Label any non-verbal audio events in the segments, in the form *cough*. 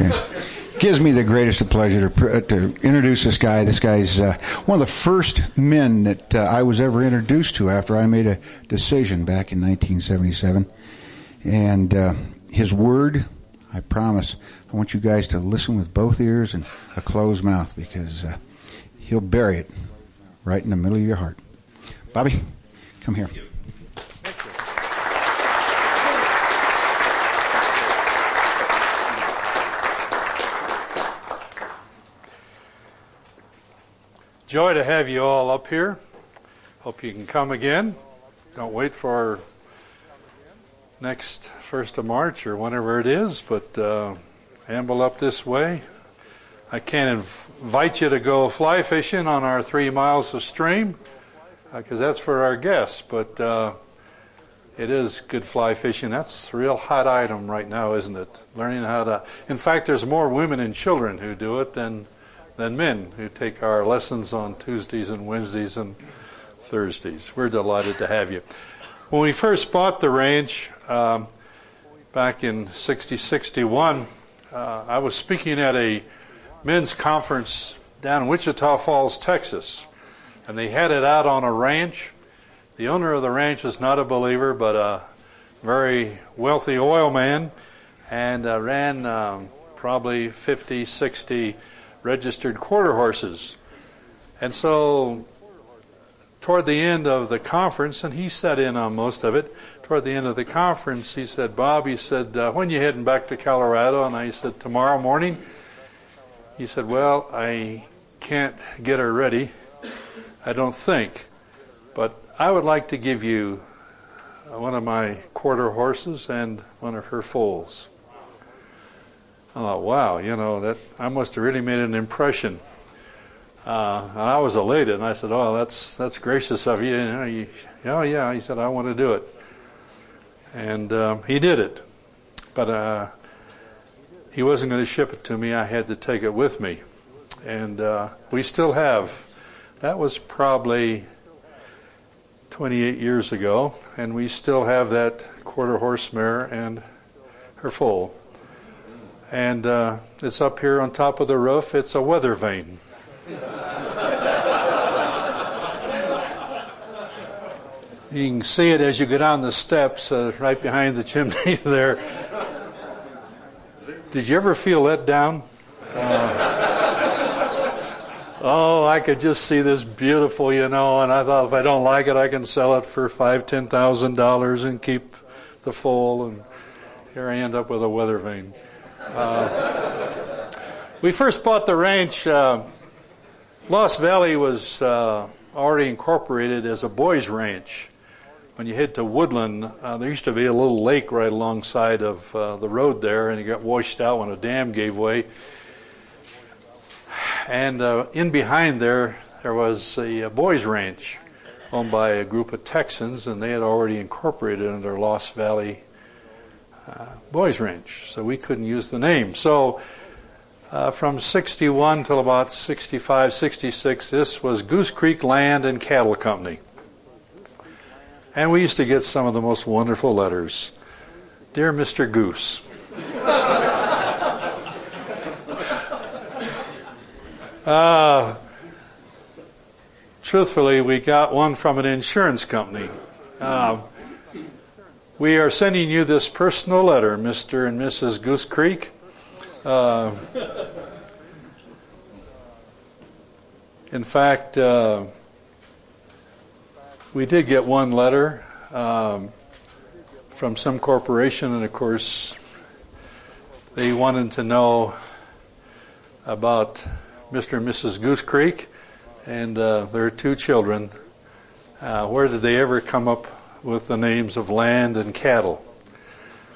Okay. *laughs* Gives me the greatest of pleasure to, to introduce this guy. This guy's uh, one of the first men that uh, I was ever introduced to after I made a decision back in 1977. And uh, his word, I promise, I want you guys to listen with both ears and a closed mouth because uh, he'll bury it right in the middle of your heart. Bobby, come here. Joy to have you all up here. Hope you can come again. Don't wait for next 1st of March or whenever it is, but uh, amble up this way. I can't invite you to go fly fishing on our three miles of stream because uh, that's for our guests, but uh, it is good fly fishing. That's a real hot item right now, isn't it? Learning how to. In fact, there's more women and children who do it than than men who take our lessons on Tuesdays and Wednesdays and Thursdays. We're delighted to have you. When we first bought the ranch um, back in 60, 61, uh, I was speaking at a men's conference down in Wichita Falls, Texas, and they had it out on a ranch. The owner of the ranch is not a believer, but a very wealthy oil man, and uh, ran um, probably 50, 60 registered quarter horses. And so toward the end of the conference, and he sat in on most of it, toward the end of the conference, he said, Bob, he said, uh, when you heading back to Colorado? And I said, tomorrow morning. He said, well, I can't get her ready. I don't think. But I would like to give you one of my quarter horses and one of her foals. I thought, wow, you know, that I must have really made an impression. Uh, and I was elated, and I said, "Oh, that's that's gracious of you." you, know, you oh yeah, he said, "I want to do it," and um, he did it. But uh, he wasn't going to ship it to me. I had to take it with me, and uh, we still have. That was probably 28 years ago, and we still have that quarter horse mare and her foal and uh, it's up here on top of the roof. It's a weather vane. you can see it as you go down the steps uh, right behind the chimney *laughs* there. Did you ever feel let down? Uh, oh, I could just see this beautiful, you know, and I thought if I don't like it, I can sell it for five, ten thousand dollars and keep the foal. And here I end up with a weather vane. Uh, we first bought the ranch. Uh, Lost Valley was uh, already incorporated as a boys' ranch. When you head to Woodland, uh, there used to be a little lake right alongside of uh, the road there, and it got washed out when a dam gave way. And uh, in behind there, there was a, boys' ranch owned by a group of Texans, and they had already incorporated under Lost Valley uh, boys ranch, so we couldn't use the name. So uh, from 61 till about 65, 66, this was Goose Creek Land and Cattle Company. And we used to get some of the most wonderful letters. Dear Mr. Goose. *laughs* uh, truthfully, we got one from an insurance company. Uh, we are sending you this personal letter, Mr. and Mrs. Goose Creek. Uh, in fact, uh, we did get one letter um, from some corporation, and of course, they wanted to know about Mr. and Mrs. Goose Creek and uh, their two children. Uh, where did they ever come up with the names of land and cattle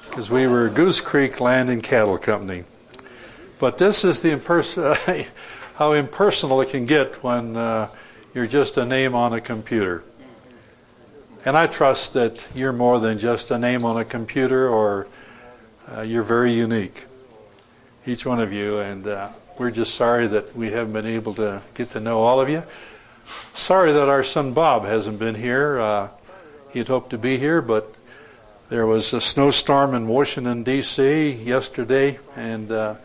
because we were Goose Creek Land and Cattle Company. But this is the impers- *laughs* how impersonal it can get when uh, you're just a name on a computer. And I trust that you're more than just a name on a computer or uh, you're very unique, each one of you. And uh, we're just sorry that we haven't been able to get to know all of you. Sorry that our son Bob hasn't been here. He had hoped to be here, but there was a snowstorm in Washington, D.C. yesterday, and uh,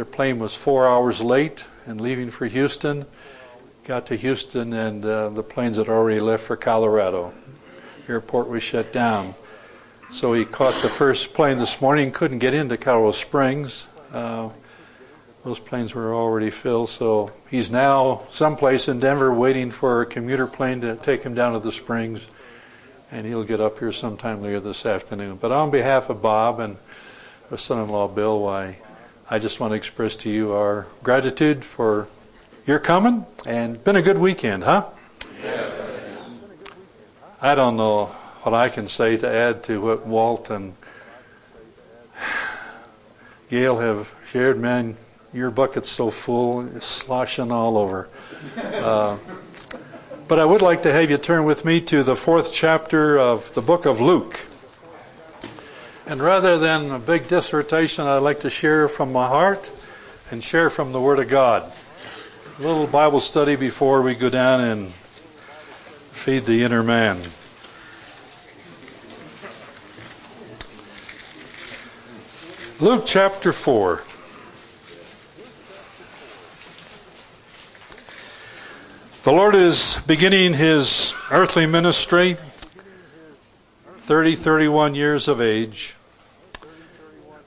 Their plane was four hours late and leaving for Houston. Got to Houston and uh, the planes had already left for Colorado. Airport was shut down. So he caught the first plane this morning, couldn't get into Colorado Springs. Uh, those planes were already filled, so he's now someplace in Denver waiting for a commuter plane to take him down to the Springs, and he'll get up here sometime later this afternoon. But on behalf of Bob and our son-in-law Bill, why I just want to express to you our gratitude for your coming and been a good weekend, huh? I don't know what I can say to add to what Walt and Gail have shared. Man, your bucket's so full, it's sloshing all over. Uh, but I would like to have you turn with me to the fourth chapter of the book of Luke. And rather than a big dissertation, I'd like to share from my heart and share from the Word of God. A little Bible study before we go down and feed the inner man. Luke chapter 4. The Lord is beginning his earthly ministry, 30, 31 years of age.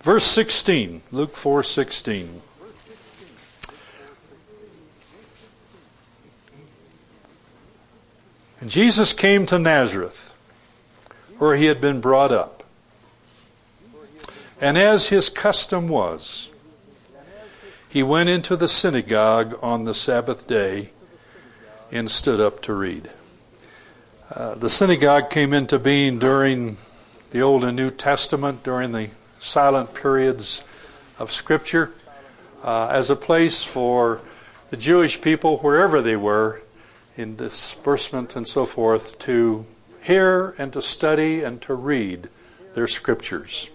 Verse 16, Luke 4:16. And Jesus came to Nazareth, where he had been brought up. And as his custom was, he went into the synagogue on the Sabbath day and stood up to read. Uh, the synagogue came into being during the Old and New Testament, during the silent periods of Scripture uh, as a place for the Jewish people, wherever they were, in disbursement and so forth, to hear and to study and to read their Scriptures.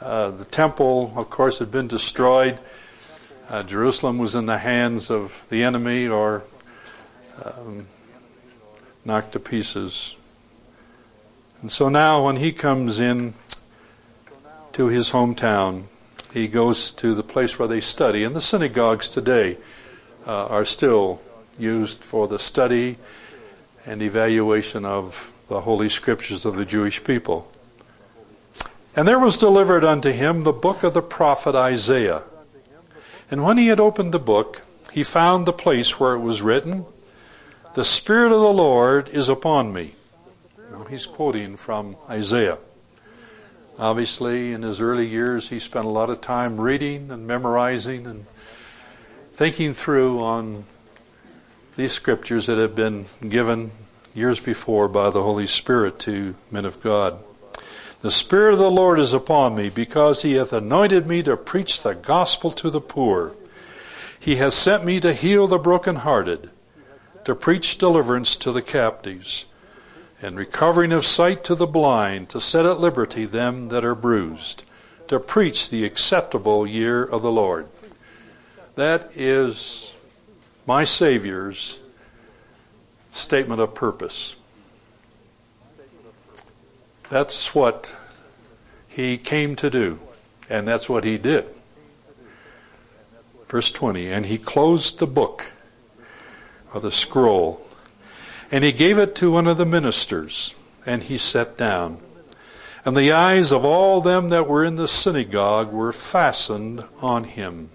Uh, the temple, of course, had been destroyed. Uh, Jerusalem was in the hands of the enemy or um, knocked to pieces. And so now, when he comes in to his hometown. He goes to the place where they study, and the synagogues today uh, are still used for the study and evaluation of the Holy Scriptures of the Jewish people. And there was delivered unto him the book of the prophet Isaiah. And when he had opened the book, he found the place where it was written, The Spirit of the Lord is upon me. Now he's quoting from Isaiah. Obviously, in his early years, he spent a lot of time reading and memorizing and thinking through on these scriptures that have been given years before by the Holy Spirit to men of God. The Spirit of the Lord is upon me because he hath anointed me to preach the gospel to the poor. He has sent me to heal the brokenhearted, to preach deliverance to the captives and recovering of sight to the blind, to set at liberty them that are bruised, to preach the acceptable year of the Lord. That is my Savior's statement of purpose. That's what he came to do, and that's what he did. Verse 20, and he closed the book or the scroll and he gave it to one of the ministers, and he sat down. And the eyes of all them that were in the synagogue were fastened on him.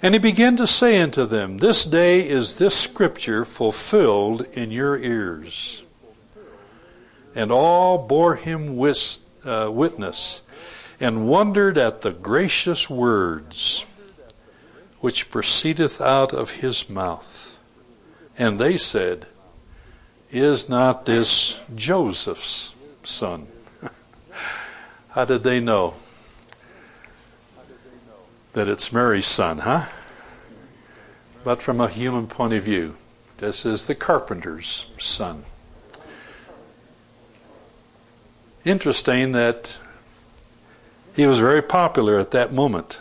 And he began to say unto them, This day is this scripture fulfilled in your ears. And all bore him wis- uh, witness, and wondered at the gracious words which proceedeth out of his mouth. And they said, is not this Joseph's son? *laughs* How did they know that it's Mary's son, huh? But from a human point of view, this is the carpenter's son. Interesting that he was very popular at that moment.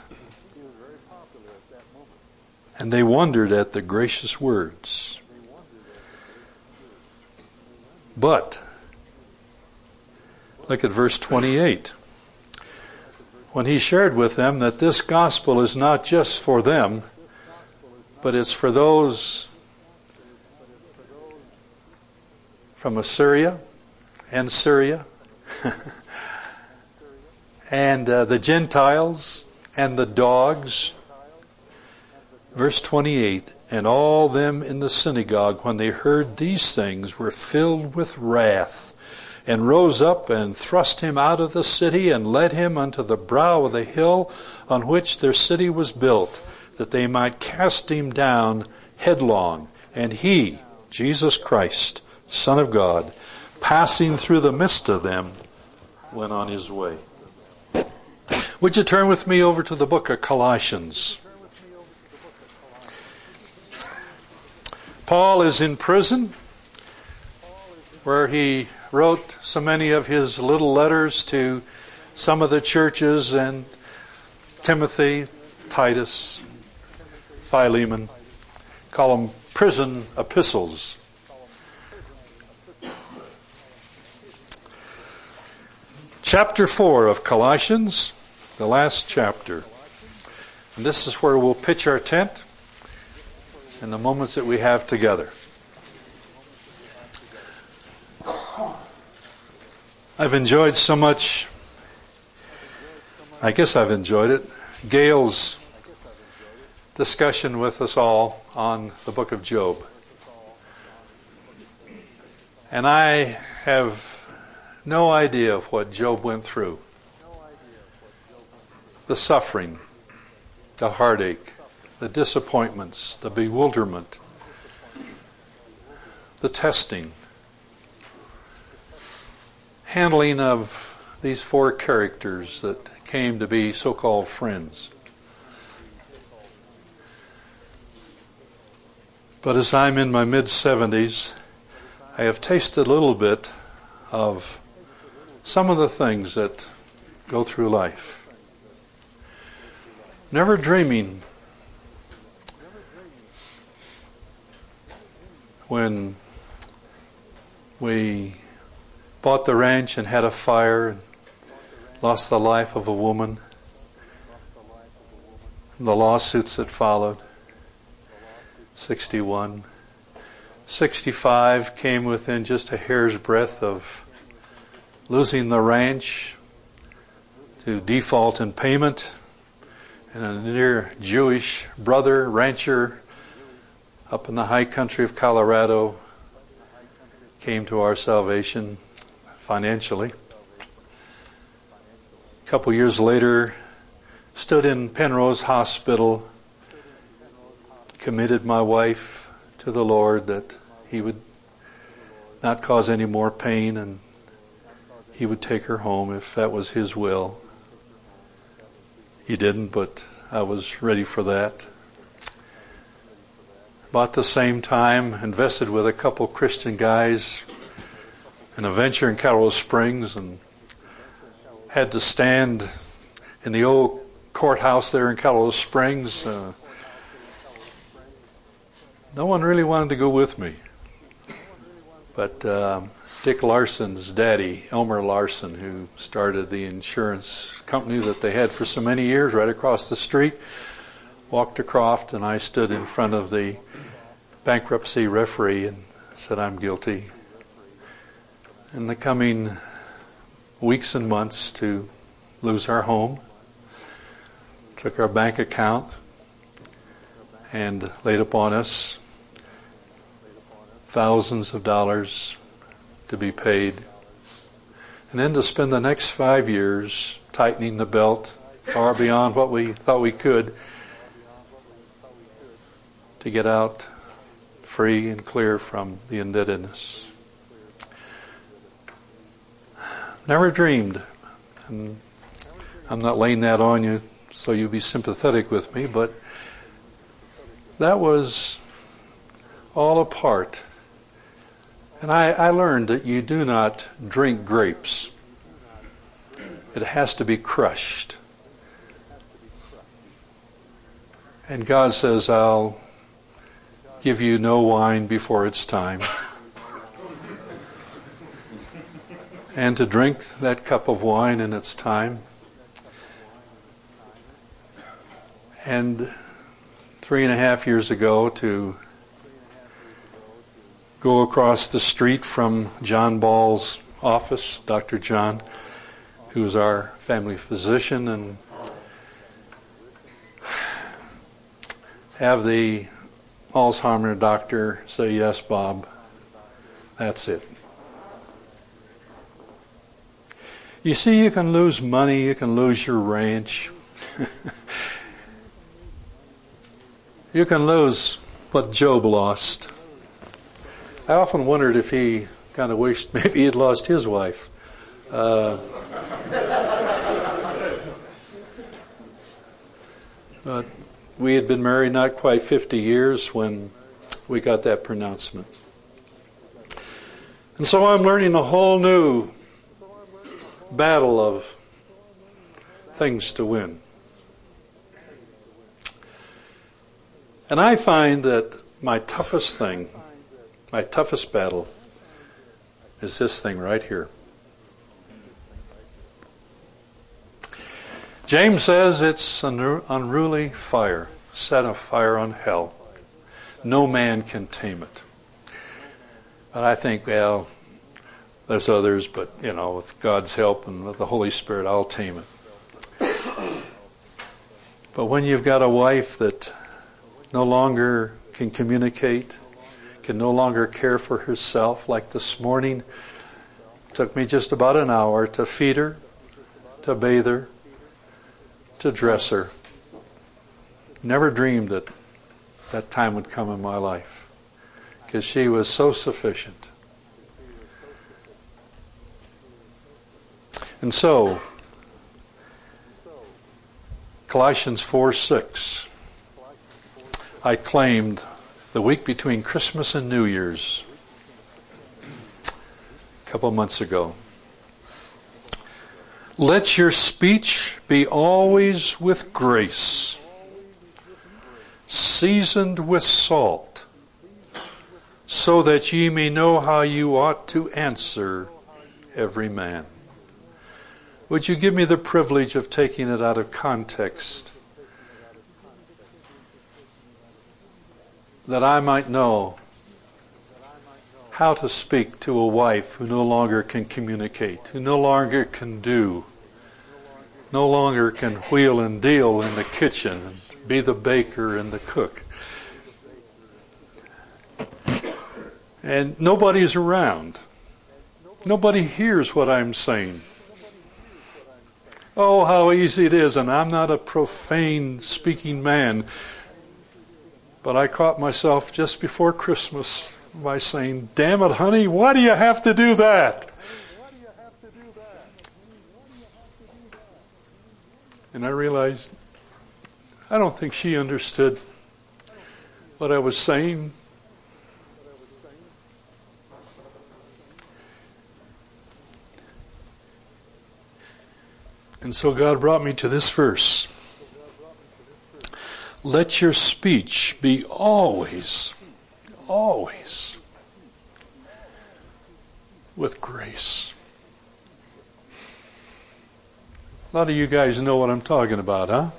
And they wondered at the gracious words. But, look at verse 28. when he shared with them that this gospel is not just for them, but it's for those from Assyria and Syria *laughs* and uh, the Gentiles and the dogs. Verse 28 And all them in the synagogue, when they heard these things, were filled with wrath, and rose up and thrust him out of the city, and led him unto the brow of the hill on which their city was built, that they might cast him down headlong. And he, Jesus Christ, Son of God, passing through the midst of them, went on his way. Would you turn with me over to the book of Colossians? Paul is in prison where he wrote so many of his little letters to some of the churches and Timothy, Titus, Philemon. Call them prison epistles. Chapter 4 of Colossians, the last chapter. And this is where we'll pitch our tent in the moments that we have together. I've enjoyed so much, I guess I've enjoyed it, Gail's discussion with us all on the book of Job. And I have no idea of what Job went through the suffering, the heartache, the disappointments, the bewilderment, the testing, handling of these four characters that came to be so called friends. But as I'm in my mid 70s, I have tasted a little bit of some of the things that go through life. Never dreaming when we bought the ranch and had a fire and lost the life of a woman, the lawsuits that followed. 61. 65 came within just a hair's breadth of losing the ranch to default in payment, and a near Jewish brother, rancher, up in the high country of Colorado, came to our salvation financially. A couple years later, stood in Penrose Hospital, committed my wife to the Lord that He would not cause any more pain and he would take her home if that was his will. He didn't, but I was ready for that. About the same time, invested with a couple Christian guys in a venture in Colorado Springs and had to stand in the old courthouse there in Colorado Springs. Uh, no one really wanted to go with me. But um, Dick Larson's daddy, Elmer Larson, who started the insurance company that they had for so many years right across the street, walked across, and I stood in front of the bankruptcy referee and said, I'm guilty. In the coming weeks and months to lose our home, took our bank account, and laid upon us thousands of dollars to be paid. And then to spend the next five years tightening the belt far beyond what we thought we could to get out free and clear from the indebtedness. Never dreamed, and I'm not laying that on you so you be sympathetic with me, but that was all a part and I, I learned that you do not drink grapes. It has to be crushed. And God says, I'll give you no wine before it's time. and to drink that cup of wine in its time. And three and a half years ago to go across the street from John Ball's office, Dr. John, who is our family physician, and have the Alzheimer doctor say, Yes, Bob, that's it. You see, you can lose money, you can lose your ranch. *laughs* you can lose what Job lost. I often wondered if he kind of wished *laughs* maybe he'd lost his wife. Uh, *laughs* but we had been married not quite 50 years when we got that pronouncement. And so I'm learning a whole new battle of things to win. And I find that my toughest thing, my toughest battle, is this thing right here. James says it's an unruly fire, set a fire on hell. No man can tame it. But I think, well, there's others, but you know, with God's help and with the Holy Spirit, I'll tame it. But when you've got a wife that no longer can communicate, can no longer care for herself, like this morning, took me just about an hour to feed her, to bathe her, to dress her. Never dreamed that that time would come in my life because she was so sufficient. And so, Colossians 4 6, I claimed the week between Christmas and New Year's a couple months ago. Let your speech be always with grace, seasoned with salt, so that ye may know how you ought to answer every man. Would you give me the privilege of taking it out of context? That I might know how to speak to a wife who no longer can communicate, who no longer can do, no longer can wheel and deal in the kitchen and be the baker and the cook. And nobody's around. Nobody hears what I'm saying. Oh, how easy it is, and I'm not a profane speaking man. But I caught myself just before Christmas by saying, Damn it, honey, why do you have to do that? And I realized I don't think she understood what I was saying. And so God brought me to this verse. Let your speech be always always with grace. A lot of you guys know what I'm talking about, huh?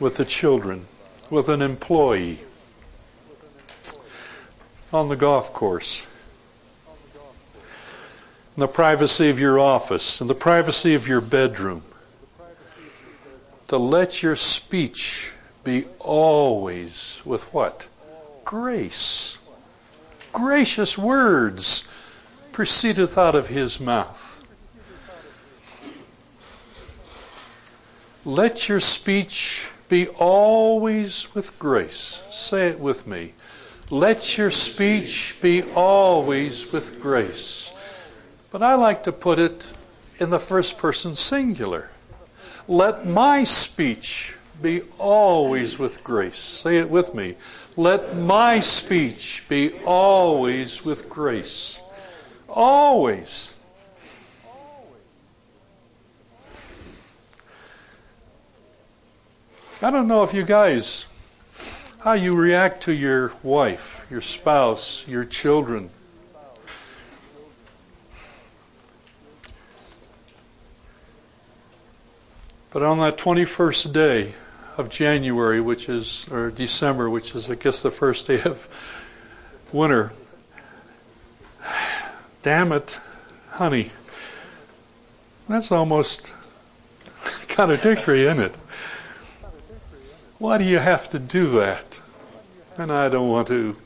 With the children, with an employee, on the golf course, in the privacy of your office, in the privacy of your bedroom. To let your speech be always with what? Grace gracious words proceedeth out of his mouth. Let your speech be always with grace. Say it with me. Let your speech be always with grace. But I like to put it in the first person singular. Let my speech be always with grace. Say it with me. Let my speech be always with grace. Always. I don't know if you guys, how you react to your wife, your spouse, your children. But on that 21st day of January, which is, or December, which is, I guess, the first day of winter. Damn it, honey. That's almost contradictory, isn't it? Why do you have to do that? And I don't want to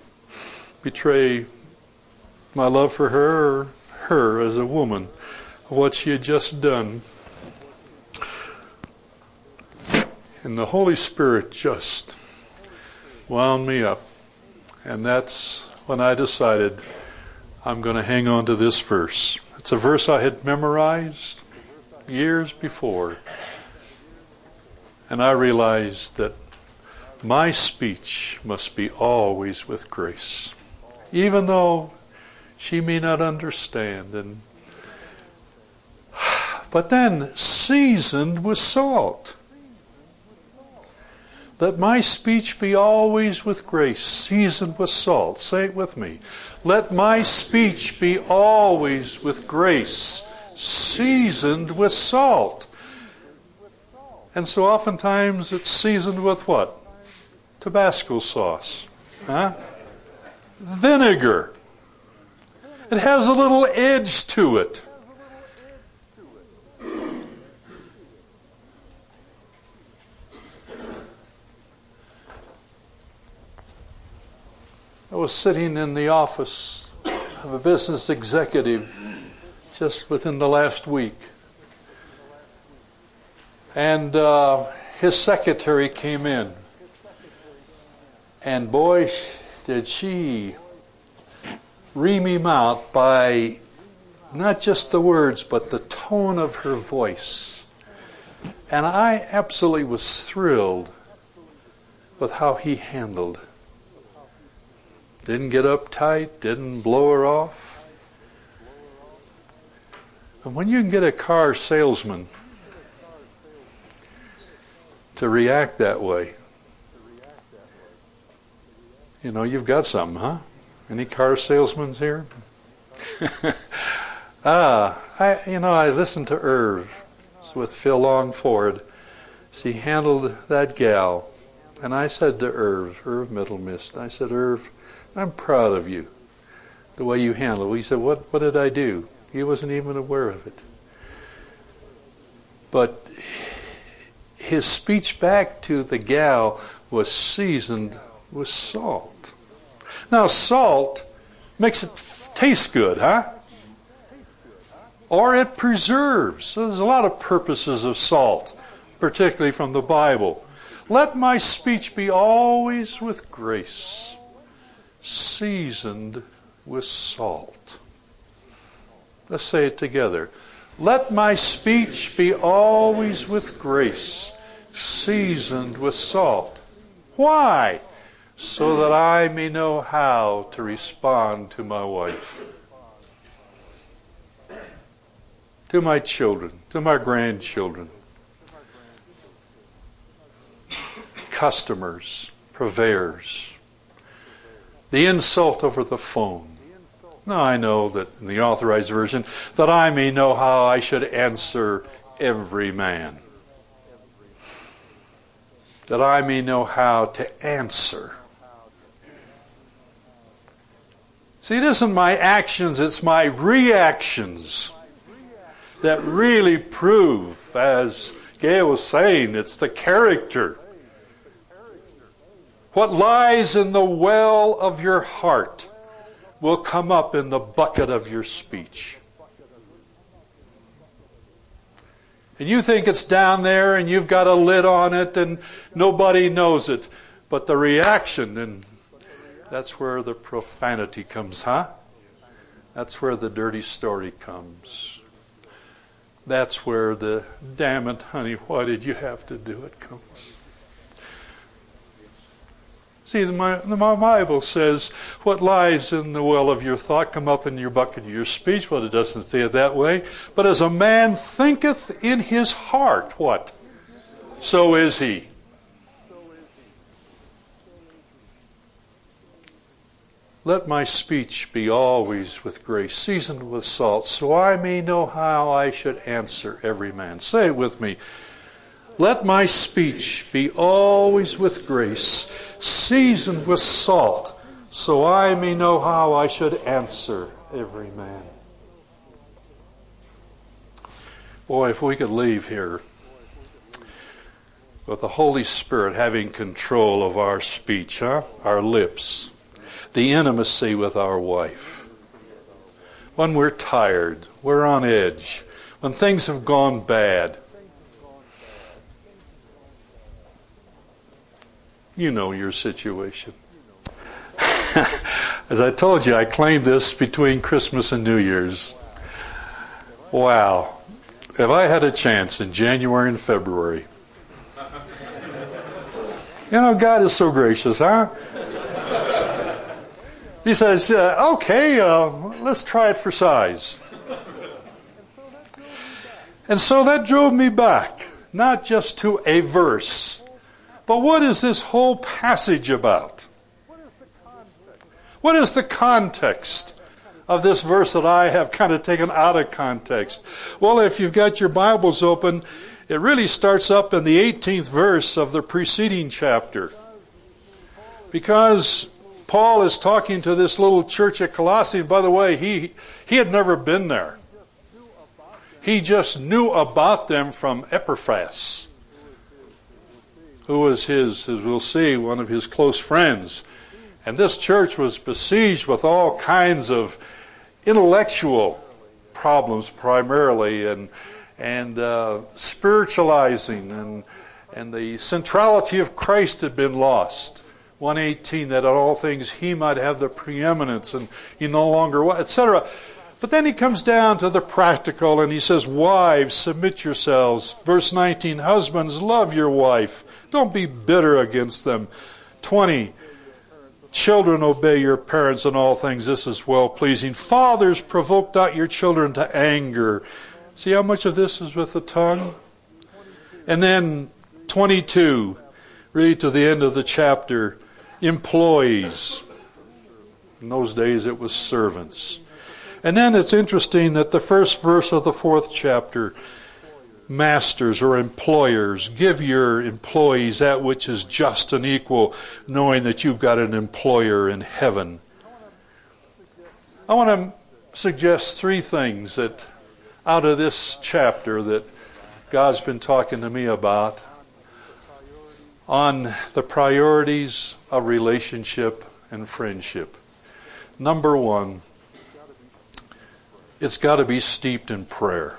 betray my love for her or her as a woman, what she had just done. And the Holy Spirit just wound me up. And that's when I decided I'm going to hang on to this verse. It's a verse I had memorized years before. And I realized that my speech must be always with grace. Even though she may not understand and *sighs* but then seasoned with salt let my speech be always with grace, seasoned with salt. Say it with me. Let my speech be always with grace, seasoned with salt. And so oftentimes it's seasoned with what? Tabasco sauce. Huh? Vinegar. It has a little edge to it. I was sitting in the office of a business executive just within the last week. And uh, his secretary came in. And boy, did she ream him out by not just the words, but the tone of her voice. And I absolutely was thrilled with how he handled didn't get uptight, didn't blow her off. And when you can get a car salesman to react that way, you know, you've got something, huh? Any car salesmen here? *laughs* ah, I, you know, I listened to Irv with Phil Longford. She handled that gal. And I said to Irv, Irv Middlemist, I said, Irv, I'm proud of you, the way you handled it. He said, what, what did I do? He wasn't even aware of it. But his speech back to the gal was seasoned with salt. Now, salt makes it f- taste good, huh? Or it preserves. So there's a lot of purposes of salt, particularly from the Bible. Let my speech be always with grace seasoned with salt. Let's say it together. Let my speech be always with grace, seasoned with salt. Why? So that I may know how to respond to my wife, to my children, to my grandchildren, customers, purveyors the insult over the phone. Now I know that in the authorized version, that I may know how I should answer every man. That I may know how to answer. See, it isn't my actions, it's my reactions that really prove, as Gail was saying, it's the character what lies in the well of your heart will come up in the bucket of your speech. And you think it's down there and you've got a lid on it and nobody knows it. But the reaction, and that's where the profanity comes, huh? That's where the dirty story comes. That's where the, damn it, honey, why did you have to do it comes. See, my, Bible says, what lies in the well of your thought come up in your bucket of your speech. Well, it doesn't say it that way. But as a man thinketh in his heart, what? So is he. Let my speech be always with grace, seasoned with salt, so I may know how I should answer every man. Say it with me. Let my speech be always with grace, seasoned with salt, so I may know how I should answer every man. Boy, if we could leave here with the Holy Spirit having control of our speech, huh? Our lips, the intimacy with our wife. When we're tired, we're on edge, when things have gone bad, You know your situation. *laughs* As I told you, I claimed this between Christmas and New Year's. Wow. If I had a chance in January and February, *laughs* you know, God is so gracious, huh? He says, uh, okay, uh, let's try it for size. And so that drove me back, not just to a verse, but what is this whole passage about? What is the context of this verse that I have kind of taken out of context? Well, if you've got your Bibles open, it really starts up in the 18th verse of the preceding chapter. Because Paul is talking to this little church at Colossae, by the way, he, he had never been there. He just knew about them from Epaphras who was his, as we'll see, one of his close friends. And this church was besieged with all kinds of intellectual problems primarily and, and uh, spiritualizing and, and the centrality of Christ had been lost. 118 that in all things he might have the preeminence and he no longer was, etc but then he comes down to the practical and he says wives submit yourselves verse 19 husbands love your wife don't be bitter against them. 20. Children, obey your parents in all things. This is well pleasing. Fathers, provoke not your children to anger. See how much of this is with the tongue? And then 22, read to the end of the chapter. Employees. In those days it was servants. And then it's interesting that the first verse of the fourth chapter masters or employers, give your employees that which is just and equal, knowing that you've got an employer in heaven. I want to suggest three things that out of this chapter that God's been talking to me about on the priorities of relationship and friendship. Number one, it's got to be steeped in prayer.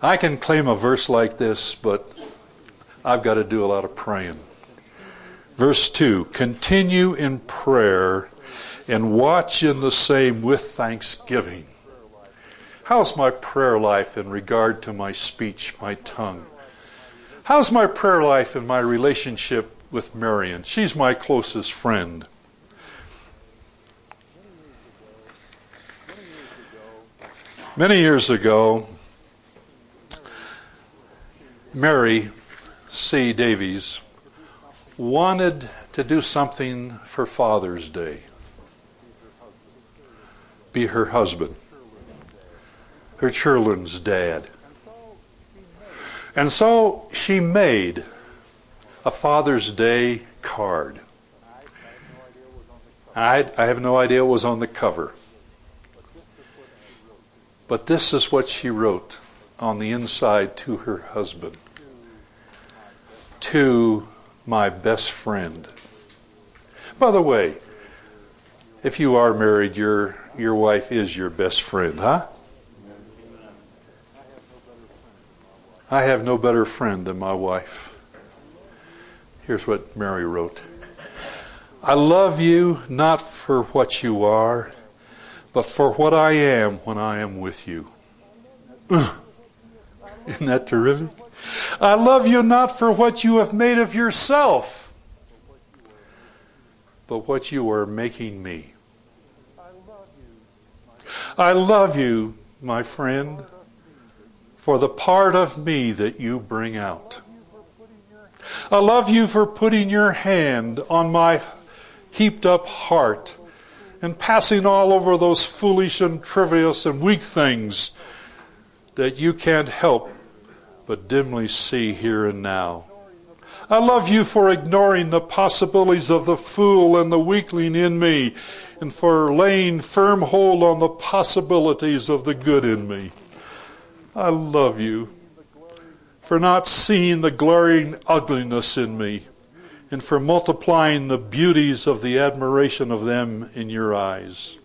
I can claim a verse like this, but I've got to do a lot of praying. Verse 2 Continue in prayer and watch in the same with thanksgiving. How's my prayer life in regard to my speech, my tongue? How's my prayer life in my relationship with Marion? She's my closest friend. Many years ago, Mary C. Davies wanted to do something for Father's Day. Be her husband, her children's dad. And so she made a Father's Day card. I, I have no idea what was on the cover. But this is what she wrote on the inside to her husband to my best friend. By the way, if you are married, your, your wife is your best friend, huh? I have no better friend than my wife. Here's what Mary wrote I love you not for what you are, but for what I am when I am with you. Isn't that terrific? I love you not for what you have made of yourself, but what you are making me. I love you, my friend, for the part of me that you bring out. I love you for putting your hand on my heaped up heart and passing all over those foolish and trivial and weak things that you can't help but dimly see here and now. I love you for ignoring the possibilities of the fool and the weakling in me and for laying firm hold on the possibilities of the good in me. I love you for not seeing the glaring ugliness in me and for multiplying the beauties of the admiration of them in your eyes.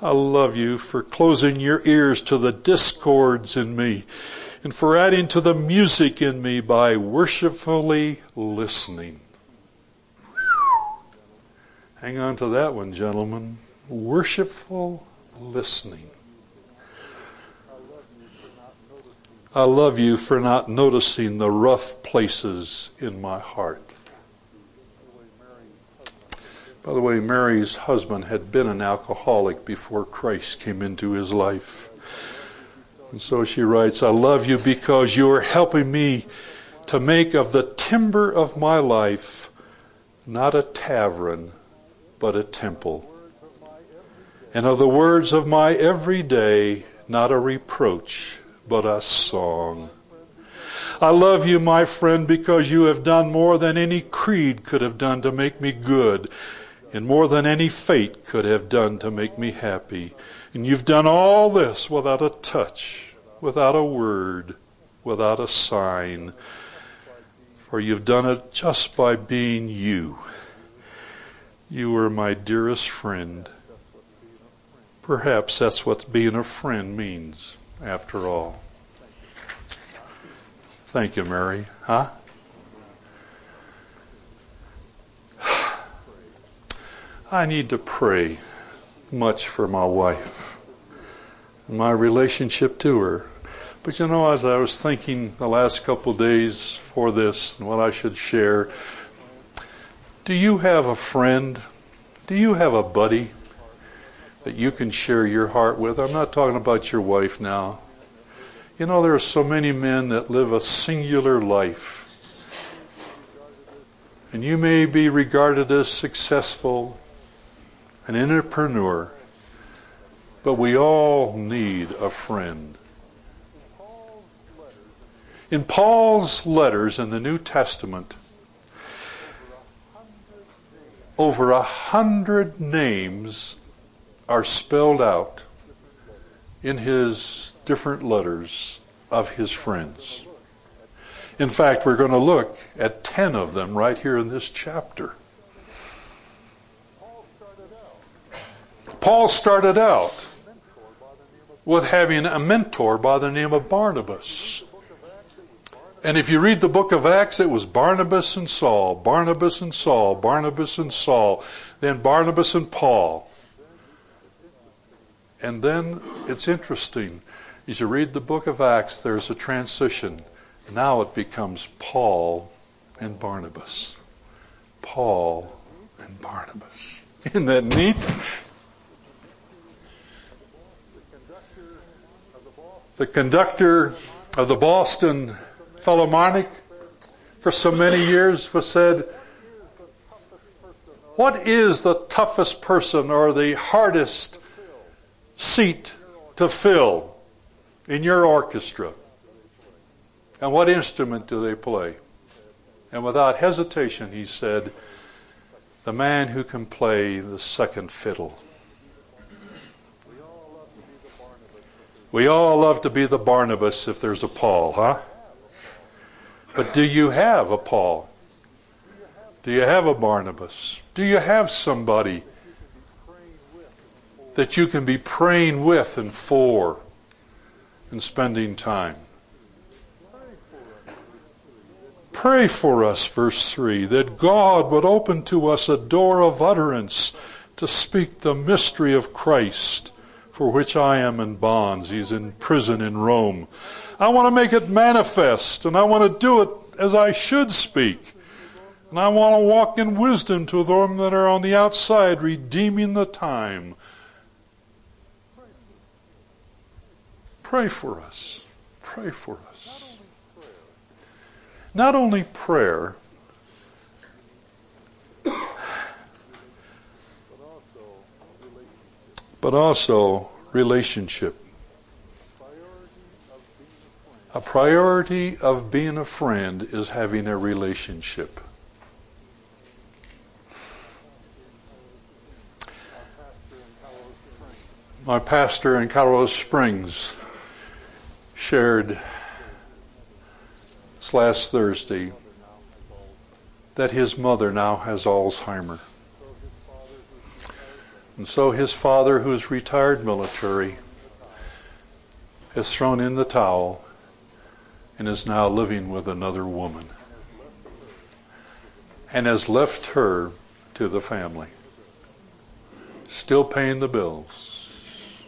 I love you for closing your ears to the discords in me and for adding to the music in me by worshipfully listening. Hang on to that one, gentlemen. Worshipful listening. I love you for not noticing the rough places in my heart. By the way, Mary's husband had been an alcoholic before Christ came into his life. And so she writes, I love you because you are helping me to make of the timber of my life not a tavern, but a temple. And of the words of my every day, not a reproach, but a song. I love you, my friend, because you have done more than any creed could have done to make me good, and more than any fate could have done to make me happy. And you've done all this without a touch, without a word, without a sign, for you've done it just by being you. You are my dearest friend. Perhaps that's what being a friend means after all. Thank you, Mary. Huh? I need to pray much for my wife, my relationship to her. But you know, as I was thinking the last couple days for this and what I should share, do you have a friend? Do you have a buddy that you can share your heart with? I'm not talking about your wife now. You know, there are so many men that live a singular life. And you may be regarded as successful, an entrepreneur, but we all need a friend. In Paul's letters in the New Testament, over a hundred names are spelled out in his different letters of his friends. In fact, we're going to look at 10 of them right here in this chapter. Paul started out with having a mentor by the name of Barnabas. And if you read the book of Acts, it was Barnabas and Saul, Barnabas and Saul, Barnabas and Saul, then Barnabas and Paul. And then it's interesting. As you read the book of Acts, there's a transition. Now it becomes Paul and Barnabas. Paul and Barnabas. *laughs* Isn't that neat? The conductor of the Boston Philharmonic for so many years was said, What is the toughest person or the hardest seat to fill in your orchestra? And what instrument do they play? And without hesitation, he said, The man who can play the second fiddle. We all love to be the Barnabas if there's a Paul, huh? But do you have a Paul? Do you have a Barnabas? Do you have somebody that you can be praying with and for and spending time. Pray for us, verse 3, that God would open to us a door of utterance to speak the mystery of Christ, for which I am in bonds. He's in prison in Rome. I want to make it manifest, and I want to do it as I should speak. And I want to walk in wisdom to them that are on the outside, redeeming the time Pray for us. Pray for us. Not only prayer, but also relationship. A priority of being a friend is having a relationship. My pastor in Colorado Springs shared last Thursday that his mother now has Alzheimer. And so his father, who is retired military, has thrown in the towel and is now living with another woman and has left her to the family, still paying the bills.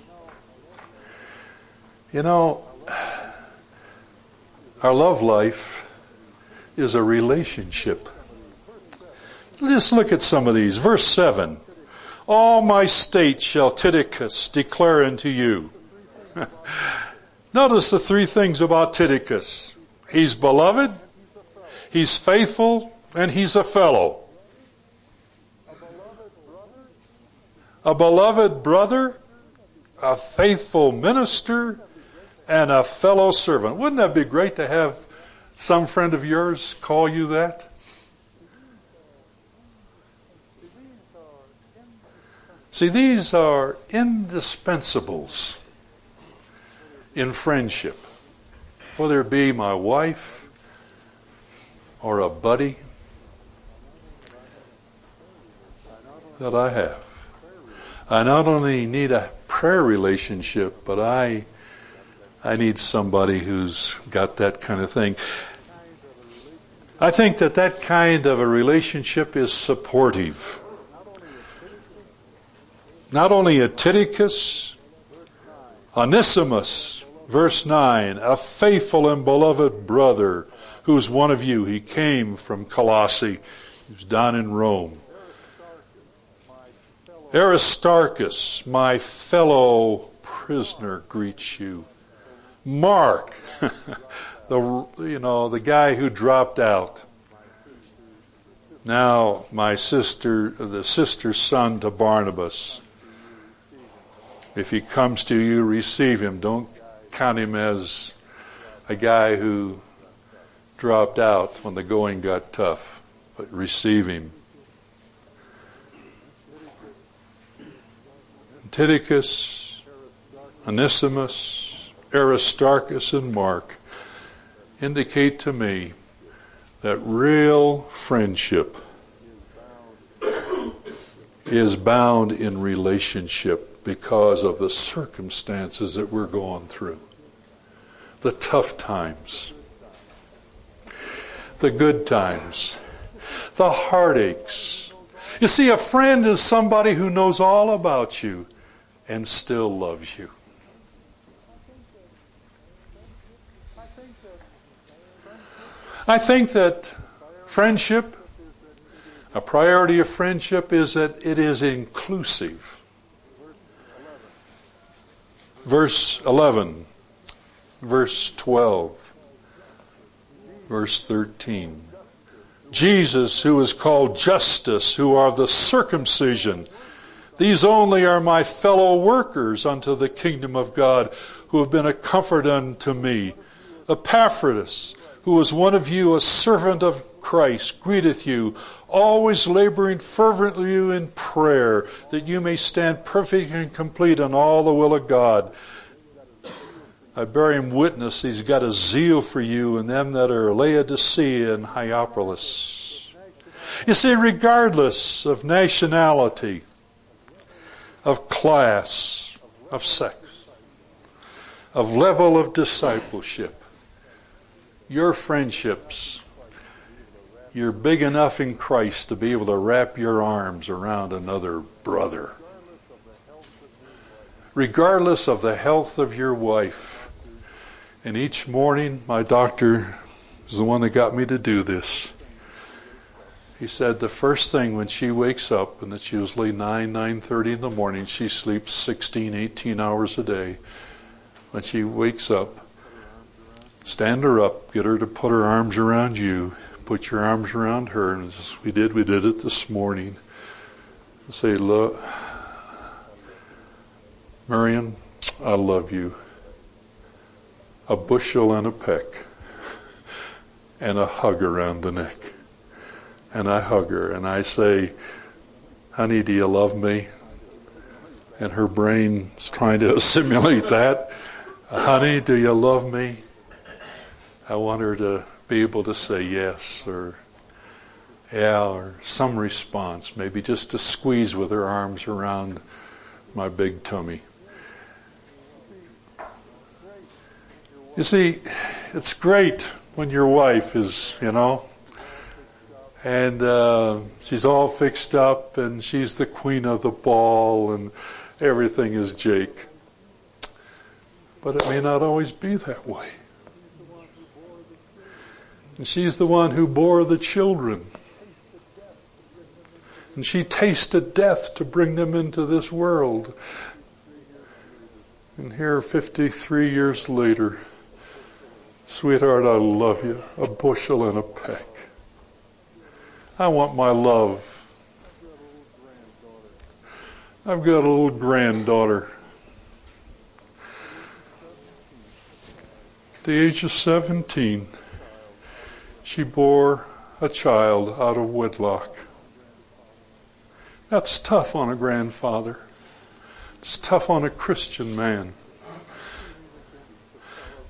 You know, *sighs* our love life is a relationship. Let's look at some of these. Verse 7. All my state shall Tychicus declare unto you. *laughs* Notice the three things about Tychicus. He's beloved, he's faithful, and he's a fellow. A beloved brother, a faithful minister, and a fellow servant. Wouldn't that be great to have some friend of yours call you that? See, these are indispensables in friendship, whether it be my wife or a buddy that I have. I not only need a prayer relationship, but I I need somebody who's got that kind of thing. I think that that kind of a relationship is supportive. Not only a Tychicus, Onesimus, verse 9, a faithful and beloved brother who's one of you. He came from Colossae. He was down in Rome. Aristarchus, my fellow prisoner, greets you. Mark, *laughs* the, you know, the guy who dropped out. Now, my sister, the sister's son to Barnabas. If he comes to you, receive him. Don't count him as a guy who dropped out when the going got tough, but receive him. Tychicus, Onesimus, Aristarchus, and Mark indicate to me that real friendship is bound in relationship because of the circumstances that we're going through. The tough times, the good times, the heartaches. You see, a friend is somebody who knows all about you and still loves you. I think that friendship, a priority of friendship is that it is inclusive verse 11, verse 12, verse 13. Jesus, who is called Justus, who are the circumcision, these only are my fellow workers unto the kingdom of God, who have been a comfort unto me. Epaphras, who is one of you, a servant of Christ, greeteth you, always laboring fervently in prayer, that you may stand perfect and complete in all the will of God. I bear him witness he's got a zeal for you and them that are Laodicea and Hierapolis. You see, regardless of nationality, of class, of sex, of level of discipleship, your friendships you're big enough in Christ to be able to wrap your arms around another brother. Regardless of the health of your wife. And each morning, my doctor is the one that got me to do this. He said the first thing when she wakes up, and it's usually 9, 9.30 in the morning, she sleeps 16, 18 hours a day. When she wakes up, stand her up, get her to put her arms around you, put your arms around her, and as we did, we did it this morning. Say, look, Marion, I love you. a bushel and a peck and a hug around the neck. And I hug her and I say, honey, do you love me? And her brain is trying to *laughs* assimilate that. honey, do you love me? I want her to be able to say yes or yeah or some response, maybe just to squeeze with her arms around my big tummy. You see, it's great when your wife is, you know, and uh, she's all fixed up and she's the queen of the ball and everything is Jake. But it may not always be that way. And she's the one who bore the children. And she tasted death to bring them into this world. And here, 53 years later, sweetheart, I love you, a bushel and a peck. I want my love. I've got a little granddaughter. At the age of 17, she bore a child out of wedlock. That's tough on a grandfather. It's tough on a Christian man.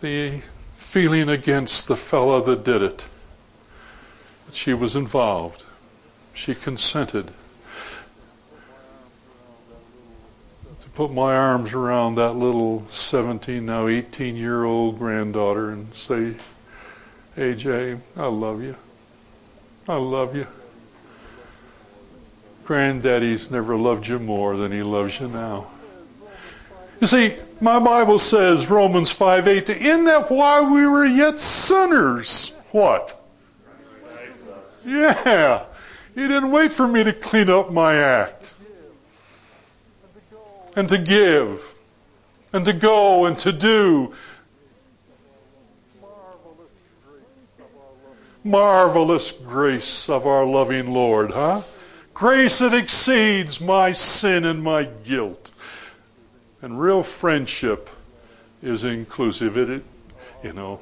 The feeling against the fellow that did it. But she was involved. She consented to put my arms around that little 17, now 18 year old granddaughter and say, AJ, I love you. I love you. Granddaddy's never loved you more than he loves you now. You see, my Bible says, Romans 5 8, in that while we were yet sinners, what? Yeah. He didn't wait for me to clean up my act. And to give. And to go and to do. Marvelous grace of our loving Lord, huh? Grace that exceeds my sin and my guilt. And real friendship is inclusive. It, you know.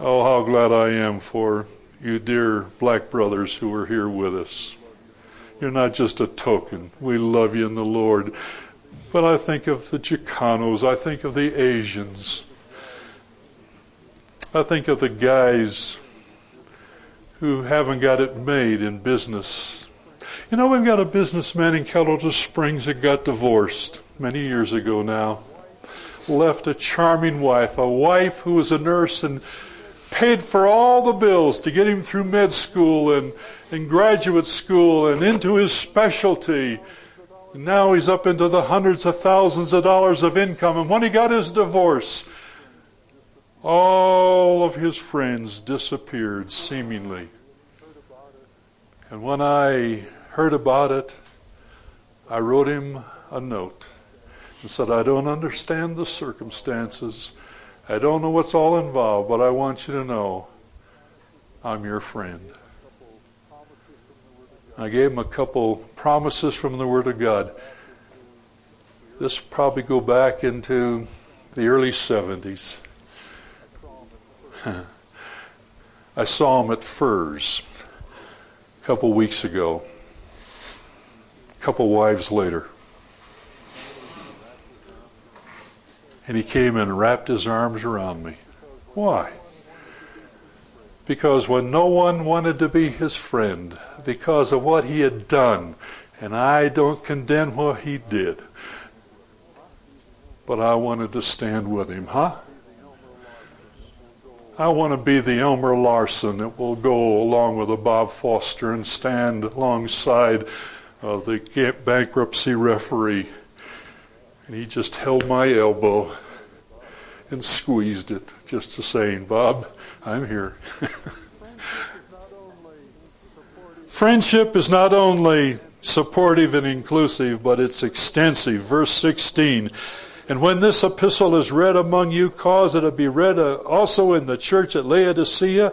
Oh, how glad I am for you dear black brothers who are here with us. You're not just a token. We love you in the Lord. But I think of the Chicanos. I think of the Asians. I think of the guys who haven't got it made in business. You know, we've got a businessman in Colorado Springs that got divorced many years ago now. Left a charming wife, a wife who was a nurse and paid for all the bills to get him through med school and, and graduate school and into his specialty. And now he's up into the hundreds of thousands of dollars of income. And when he got his divorce, all of his friends disappeared seemingly. And when I heard about it, I wrote him a note and said, I don't understand the circumstances. I don't know what's all involved, but I want you to know I'm your friend. I gave him a couple promises from the Word of God. This probably go back into the early 70s. *laughs* I saw him at Furs a couple weeks ago, a couple wives later. And he came and wrapped his arms around me. Why? Because when no one wanted to be his friend, because of what he had done, and I don't condemn what he did, but I wanted to stand with him, huh? I want to be the Elmer Larson that will go along with a Bob Foster and stand alongside of the bankruptcy referee. And he just held my elbow and squeezed it, just to saying, Bob, I'm here. *laughs* Friendship is not only supportive and inclusive, but it's extensive. Verse 16. And when this epistle is read among you, cause it to be read uh, also in the church at Laodicea.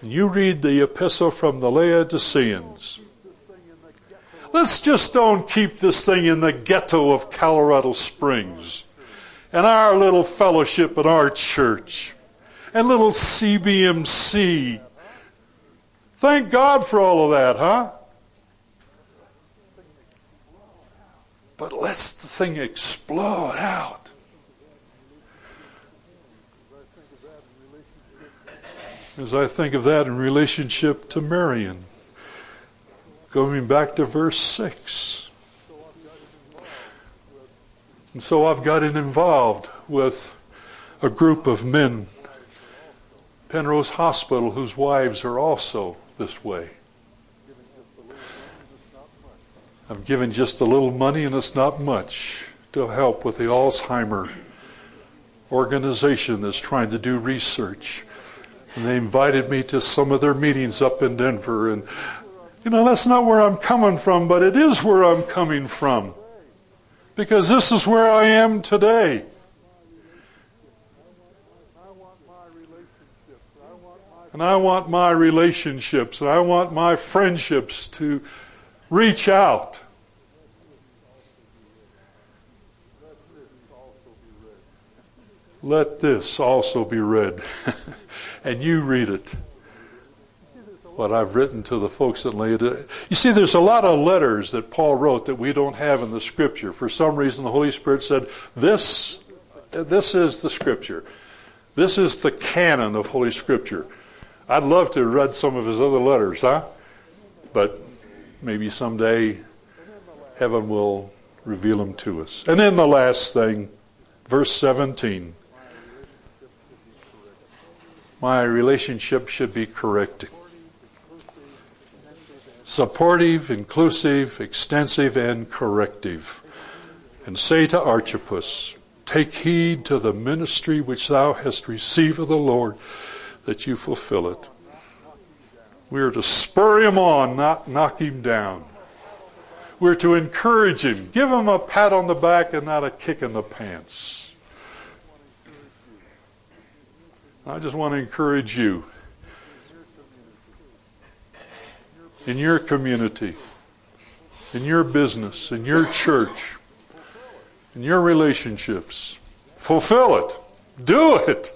And you read the epistle from the Laodiceans. Let's just don't keep this thing in the ghetto of Colorado Springs and our little fellowship at our church and little CBMC. Thank God for all of that, huh? But let's the thing explode out. As I think of that in relationship to Marion, going back to verse 6. And so I've gotten involved with a group of men, Penrose Hospital, whose wives are also this way. I've given just a little money, and it's not much, to help with the Alzheimer organization that's trying to do research. And they invited me to some of their meetings up in Denver. And, you know, that's not where I'm coming from, but it is where I'm coming from. Because this is where I am today. And I want my relationships, and I want my friendships to reach out. Let this also be read. *laughs* and you read it. What I've written to the folks at Laodicea. You see, there's a lot of letters that Paul wrote that we don't have in the scripture. For some reason, the Holy Spirit said, this, this is the scripture. This is the canon of Holy Scripture. I'd love to read some of his other letters, huh? But maybe someday heaven will reveal them to us. And then the last thing, verse 17. My relationship should be corrected. Supportive, inclusive, extensive, and corrective. And say to Archippus, Take heed to the ministry which thou hast received of the Lord that you fulfill it. We are to spur him on, not knock him down. We're to encourage him, give him a pat on the back and not a kick in the pants. I just want to encourage you in your community, in your business, in your church, in your relationships. Fulfill it. Do it.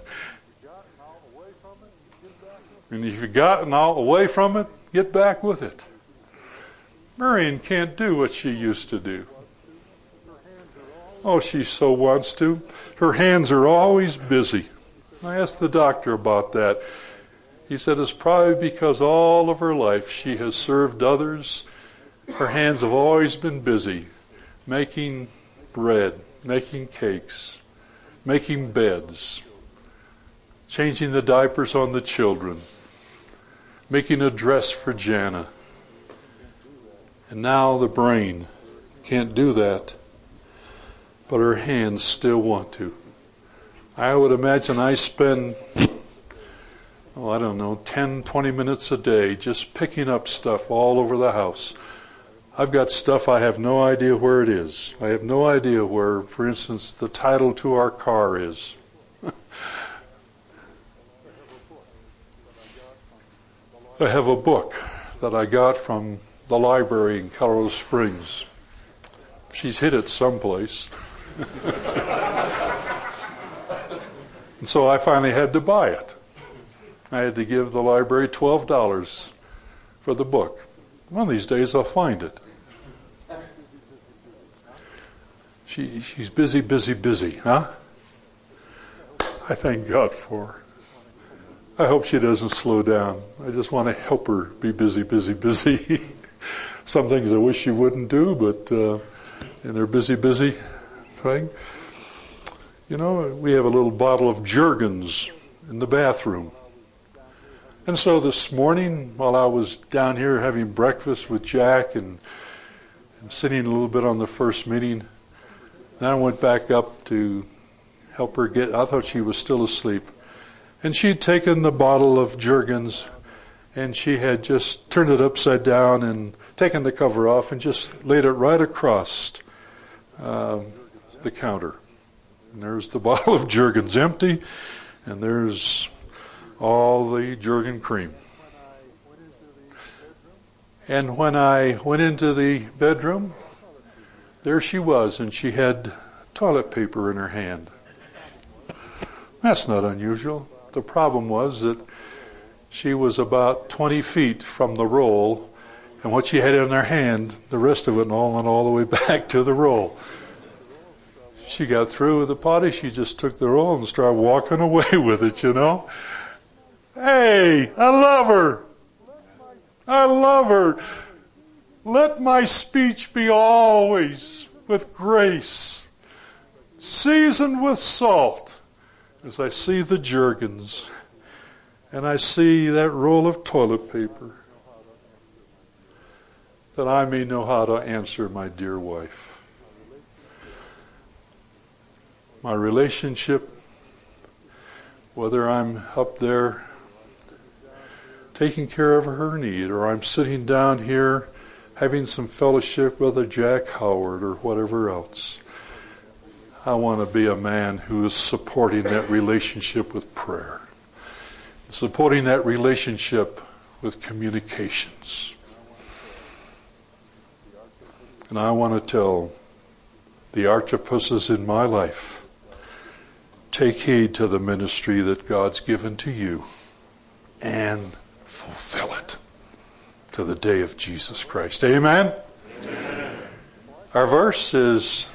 And if you've gotten all away from it, get back with it. Marion can't do what she used to do. Oh, she so wants to. Her hands are always busy. I asked the doctor about that. He said it's probably because all of her life she has served others. Her hands have always been busy making bread, making cakes, making beds, changing the diapers on the children, making a dress for Jana. And now the brain can't do that, but her hands still want to. I would imagine I spend, oh, I don't know, 10, 20 minutes a day just picking up stuff all over the house. I've got stuff I have no idea where it is. I have no idea where, for instance, the title to our car is. I have a book that I got from the library in Colorado Springs. She's hid it someplace. *laughs* and so I finally had to buy it. I had to give the library $12 for the book. One of these days I'll find it. She, she's busy, busy, busy, huh? I thank God for her. I hope she doesn't slow down. I just want to help her be busy, busy, busy. *laughs* Some things I wish she wouldn't do, but uh, in their busy, busy thing. You know, we have a little bottle of Jergens in the bathroom. And so this morning, while I was down here having breakfast with Jack and, and sitting a little bit on the first meeting, then I went back up to help her get, I thought she was still asleep. And she'd taken the bottle of Jergens and she had just turned it upside down and taken the cover off and just laid it right across uh, the counter. And there's the *laughs* bottle of Jergens empty, and there's all the Jergen cream. And when I went into the bedroom, there she was, and she had toilet paper in her hand. That's not unusual. The problem was that she was about 20 feet from the roll, and what she had in her hand, the rest of it all went all the way *laughs* back to the roll. She got through with the potty, she just took the roll and started walking *laughs* away with it, you know. Hey, I love her. I love her. Let my speech be always with grace, seasoned with salt, as I see the Jergens and I see that roll of toilet paper, that I may know how to answer my dear wife. My relationship, whether I'm up there taking care of her need, or I'm sitting down here having some fellowship with a Jack Howard or whatever else. I want to be a man who is supporting that relationship with prayer, supporting that relationship with communications. And I want to tell the Archippuses in my life take heed to the ministry that God's given to you and fulfill it to the day of Jesus Christ. Amen? Amen. Our verse is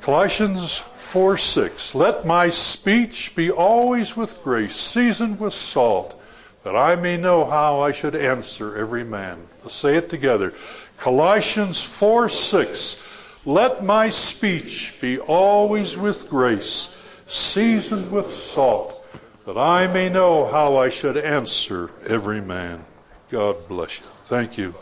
Colossians 4 6. Let my speech be always with grace, seasoned with salt, that I may know how I should answer every man. Let's say it together. Colossians 4 6. Let my speech be always with grace, seasoned with salt that I may know how I should answer every man. God bless you. Thank you.